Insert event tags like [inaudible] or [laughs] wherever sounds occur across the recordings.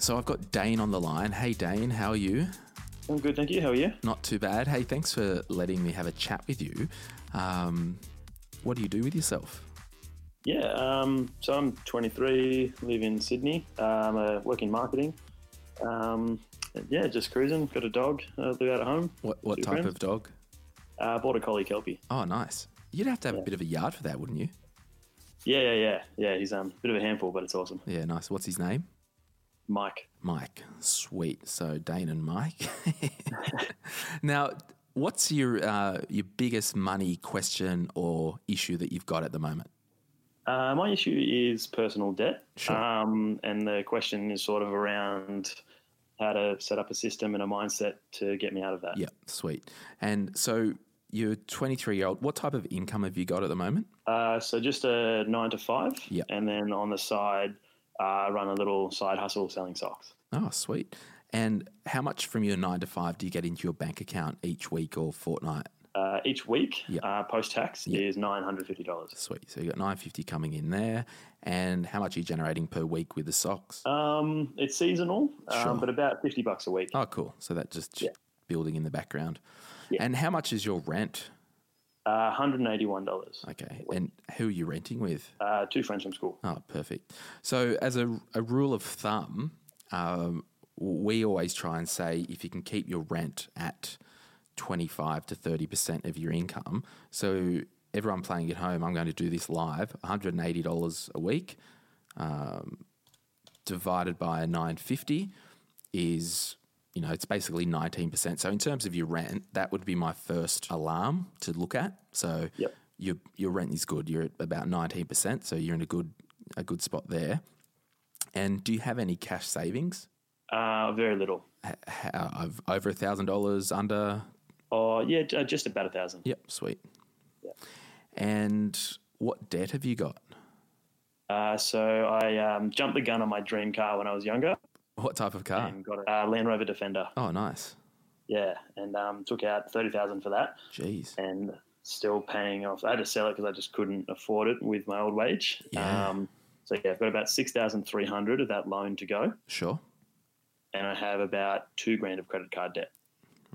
So I've got Dane on the line. Hey, Dane, how are you? I'm good, thank you. How are you? Not too bad. Hey, thanks for letting me have a chat with you. Um, what do you do with yourself? Yeah, um, so I'm 23, live in Sydney. Um, I work in marketing. Um, yeah, just cruising. Got a dog. Uh, live out at home. What what type friends. of dog? Uh, border collie kelpie. Oh, nice. You'd have to have a bit of a yard for that, wouldn't you? Yeah, yeah, yeah, yeah. He's um, a bit of a handful, but it's awesome. Yeah, nice. What's his name? Mike. Mike. Sweet. So Dane and Mike. [laughs] now, what's your uh, your biggest money question or issue that you've got at the moment? Uh, my issue is personal debt, Sure. um, and the question is sort of around how to set up a system and a mindset to get me out of that. Yeah, sweet. And so you're 23 year old. What type of income have you got at the moment? Uh, so just a nine to five, Yeah. and then on the side, uh, run a little side hustle selling socks. Oh, sweet. And how much from your nine to five do you get into your bank account each week or fortnight? Uh, each week, Yeah. uh, post tax Yeah. is nine hundred fifty dollars. Sweet. So you got 950 coming in there. And how much are you generating per week with the socks? Um, it's seasonal, Sure. um, but about fifty bucks a week. Oh, cool. So that just Yeah. building in the background. Yeah. And how much is your rent? Uh, hundred and eighty-one dollars. Okay. And who are you renting with? Uh, two friends from school. Oh, perfect. So, as a, a rule of thumb, um, we always try and say if you can keep your rent at 25 to 30% of your income. So, everyone playing at home, I'm going to do this live $180 a week um, divided by 950 is. You know, it's basically 19%. So, in terms of your rent, that would be my first alarm to look at. So, Yep. your your rent is good. You're at about nineteen percent, so you're in a good a good spot there. And do you have any cash savings? Uh, very little. H- h- over a thousand dollars under? Oh, yeah, just about a thousand. Yep, sweet. Yeah. And what debt have you got? Uh, so I um, jumped the gun on my dream car when I was younger What type of car? and got a uh, Land Rover Defender. Oh, nice. Yeah, and um, took out thirty thousand for that, Jeez. and still paying off. I had to sell it because I just couldn't afford it with my old wage. Yeah. Um, so yeah, I've got about six thousand three hundred of that loan to go, Sure. and I have about two grand of credit card debt.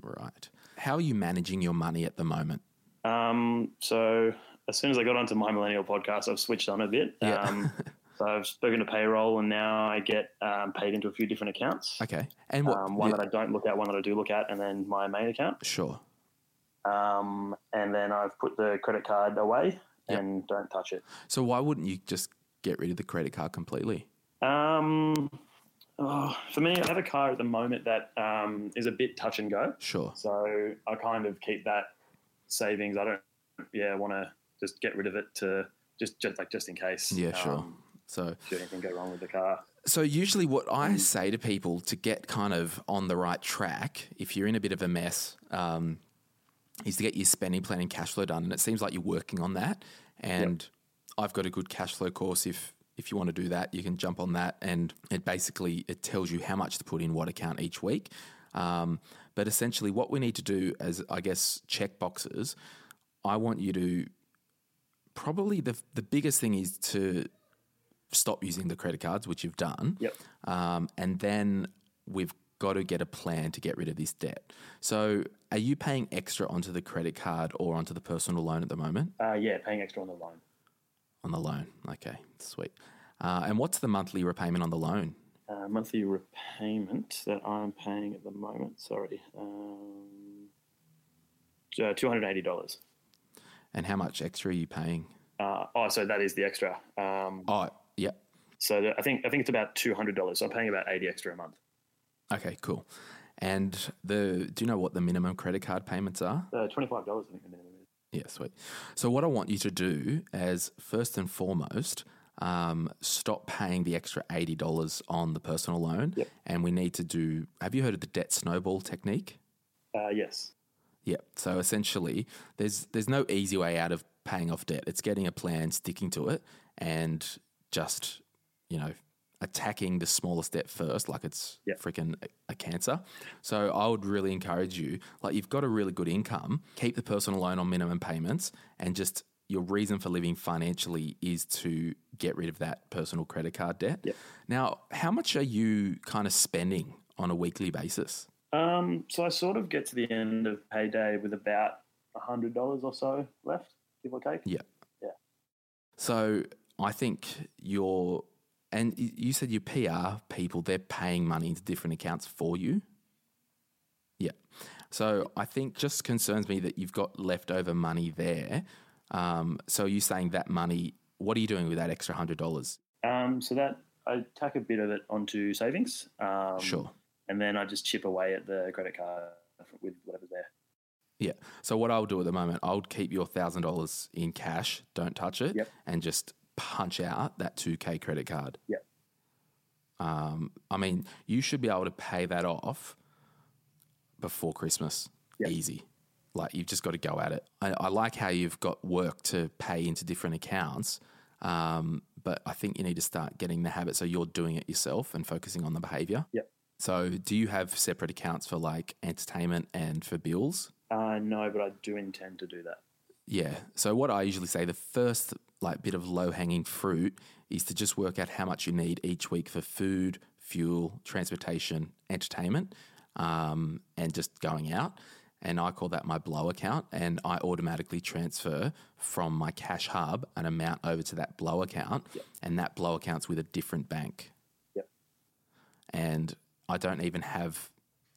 Right. How are you managing your money at the moment? Um, so as soon as I got onto my millennial podcast, I've switched on a bit. Yeah. Um, [laughs] so I've spoken to payroll, and now I get um, paid into a few different accounts. Okay. And what? Um, one yeah, that I don't look at, one that I do look at, and then my main account. sure. Um, and then I've put the credit card away Yep. and don't touch it. So why wouldn't you just get rid of the credit card completely? Um, oh, for me, I have a car at the moment that um, is a bit touch and go. Sure. So I kind of keep that savings. I don't, yeah, want to just get rid of it to just, just like just in case. Yeah, sure. Um, So should anything go wrong with the car? So usually, what I say to people to get kind of on the right track, if you're in a bit of a mess, um, is to get your spending plan and cash flow done. And it seems like you're working on that. And I've got a good cash flow course. If if you want to do that, you can jump on that, and it basically it tells you how much to put in what account each week. Um, but essentially, what we need to do as I guess check boxes, I want you to probably the the biggest thing is to stop using the credit cards, which you've done. Yep. Um, and then we've got to get a plan to get rid of this debt. So, are you paying extra onto the credit card or onto the personal loan at the moment? Uh, yeah, paying extra on the loan. On the loan. Okay, sweet. Uh, and what's the monthly repayment on the loan? Uh, monthly repayment that I'm paying at the moment. Sorry, um, uh, two hundred eighty dollars. And how much extra are you paying? Uh, oh, so that is the extra. Um, Oh, yep. so that, I think I think it's about two hundred dollars. So I'm paying about eighty extra a month. Okay, cool. And the do you know what the minimum credit card payments are? Uh, Twenty five dollars, I think the minimum is. Yeah, sweet. So, what I want you to do as first and foremost, um, stop paying the extra $80 on the personal loan. Yep. And we need to do, have you heard of the debt snowball technique? Uh, yes. Yep. So essentially, there's there's no easy way out of paying off debt. It's getting a plan, sticking to it, and just you know attacking the smallest debt first, like it's freaking a, cancer. So I would really encourage you, like you've got a really good income, keep the personal loan on minimum payments, and just your reason for living financially is to get rid of that personal credit card debt. Now, how much are you kind of spending on a weekly basis? Um, so I sort of get to the end of payday with about hundred dollars or so left, give or take. Yeah. Yeah. So I think your and you said your PR people they're paying money into different accounts for you. Yeah. So I think just concerns me that you've got leftover money there. Um, so you saying that money? What are you doing with that extra hundred dollars? Um, so that I tack a bit of it onto savings. Um, Sure. And then I just chip away at the credit card with whatever's there. Yeah. So what I'll do at the moment, I'll keep your thousand dollars in cash, don't touch it, Yep. and just punch out that two K credit card. Yep. Um, I mean, you should be able to pay that off before Christmas. Yep. Easy. Like you've just got to go at it. I, I like how you've got work to pay into different accounts, um, but I think you need to start getting the habit so you're doing it yourself and focusing on the behavior. Yep. So, do you have separate accounts for like entertainment and for bills? Uh, no, but I do intend to do that. Yeah. So what I usually say, the first like bit of low hanging fruit is to just work out how much you need each week for food, fuel, transportation, entertainment, um, and just going out. And I call that my blow account, and I automatically transfer from my cash hub an amount over to that blow account, yep. and that blow account's with a different bank. Yep. And I don't even have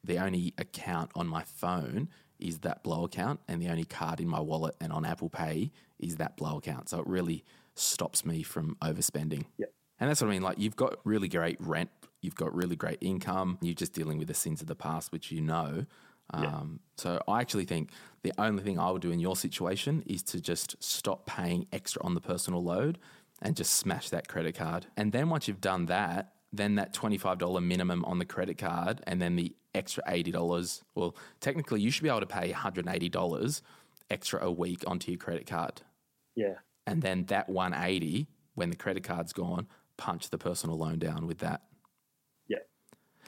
the only account on my phone is that blow account, and the only card in my wallet and on Apple Pay is that blow account. So it really stops me from overspending. Yep. And that's what I mean. Like you've got really great rent, you've got really great income. You're just dealing with the sins of the past, which you know. Um, So I actually think the only thing I would do in your situation is to just stop paying extra on the personal load and just smash that credit card. And then once you've done that, then that $25 minimum on the credit card and then the extra $80. Well, technically, you should be able to pay $180 extra a week onto your credit card Yeah. and then that 180 when the credit card's gone punch the personal loan down with that Yeah.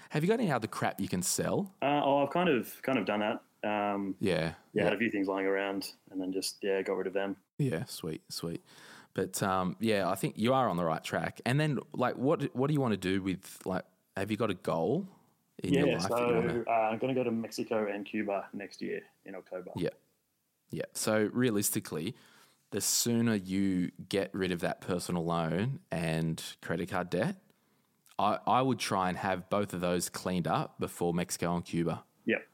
have you got any other crap you can sell Uh, oh, I've kind of kind of done that. Um, yeah yeah, had a few things lying around, and then just yeah, got rid of them. yeah sweet sweet but um, yeah i think you are on the right track and then like what what do you want to do with like have you got a goal in your Yeah, life so wanna- uh, I'm going to go to Mexico and Cuba next year in October. Yeah. Yeah. So realistically, the sooner you get rid of that personal loan and credit card debt, I, I would try and have both of those cleaned up before Mexico and Cuba. Yep.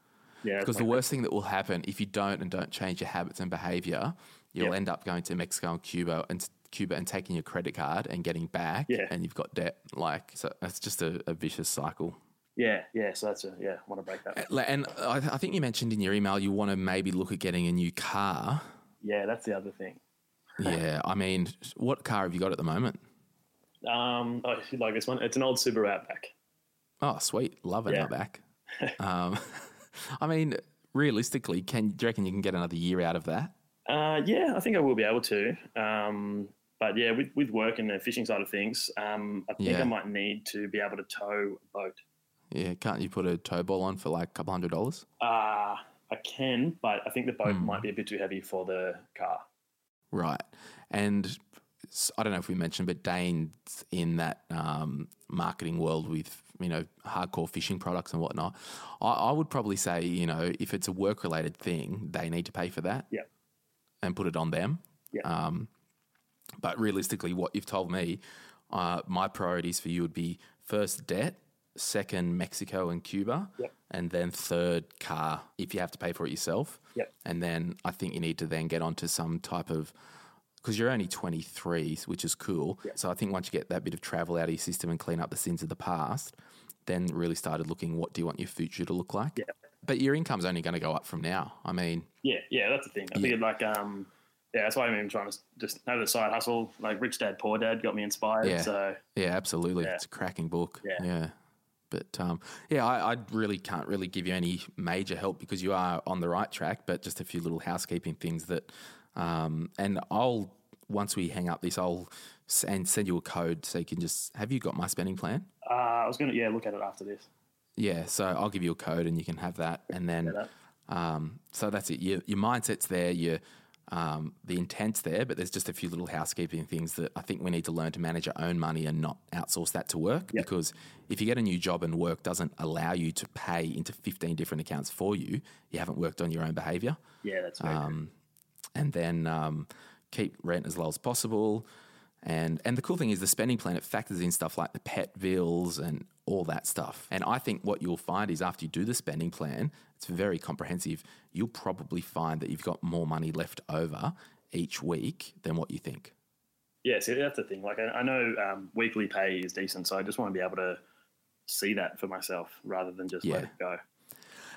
Yeah. Because the worst thing that will happen if you don't and don't change your habits and behavior, you'll Yep. end up going to Mexico and Cuba and Cuba and taking your credit card and getting back, Yeah. and you've got debt. Like, so it's just a, a vicious cycle. Yeah. Yeah. So that's a yeah. I want to break that. And I, I think you mentioned in your email you want to maybe look at getting a new car. Yeah, that's the other thing. [laughs] Yeah, I mean, what car have you got at the moment? Um, oh, you like this one? It's an old Subaru Outback. Oh, sweet, love an Yeah. Outback. [laughs] um, [laughs] I mean, realistically, can do you reckon you can get another year out of that? Uh, yeah, I think I will be able to. Um, but yeah, with, with work and the fishing side of things, um, I think Yeah. I might need to be able to tow a boat. Yeah, can't you put a tow ball on for like a couple hundred dollars? Uh, I can, but I think the boat Hmm. might be a bit too heavy for the car. Right, and I don't know if we mentioned, but Dane's in that um, marketing world with you know hardcore fishing products and whatnot. I, I would probably say you know if it's a work related thing, they need to pay for that. Yeah. And put it on them. Yeah. Um, but realistically, what you've told me, uh, my priorities for you would be first debt, second Mexico and Cuba, Yep. and then third car if you have to pay for it yourself. Yep. And then I think you need to then get onto some type of because you're only 23, which is cool. Yep. So I think once you get that bit of travel out of your system and clean up the sins of the past, then really started looking what do you want your future to look like. Yeah. But your income's only going to go up from now. I mean, Yeah, yeah, that's the thing. I Yeah. figured like, um, yeah, that's why I'm even trying to just have a side hustle. Like Rich Dad Poor Dad got me inspired. Yeah. So Yeah, absolutely. Yeah. It's a cracking book. Yeah. But um, yeah, I, I really can't really give you any major help because you are on the right track, but just a few little housekeeping things that, um, and I'll, once we hang up this, I'll and send you a code so you can just, have you got my spending plan? uh, I was gonna yeah look at it after this. Yeah, so I'll give you a code and you can have that. And then, um, so that's it. Your, your mindset's there. Your um, the intent's there, but there's just a few little housekeeping things that I think we need to learn to manage our own money and not outsource that to work. Yep. Because if you get a new job and work doesn't allow you to pay into 15 different accounts for you, you haven't worked on your own behavior. Yeah, that's true. Um, and then um, keep rent as low as possible. And and the cool thing is the spending plan it factors in stuff like the pet bills and all that stuff. And I think what you'll find is after you do the spending plan, it's very comprehensive. You'll probably find that you've got more money left over each week than what you think. Yeah, see, that's the thing. Like, I, I know um, weekly pay is decent, so I just want to be able to see that for myself rather than just let it go.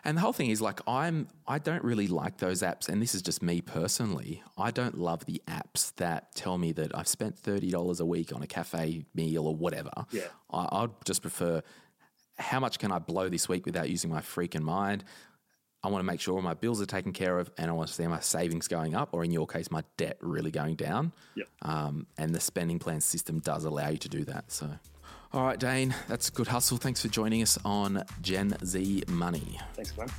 And the whole thing is like I'm I don't really like those apps and this is just me personally. I don't love the apps that tell me that I've spent $30 a week on a cafe meal or whatever. Yeah. I, I'd just prefer how much can I blow this week without using my freaking mind? I want to make sure all my bills are taken care of and I want to see my savings going up or in your case my debt really going down. Yep. Um, and the spending plan system does allow you to do that. So all right, Dane, that's good hustle. Thanks for joining us on Gen Z Money. Thanks, man.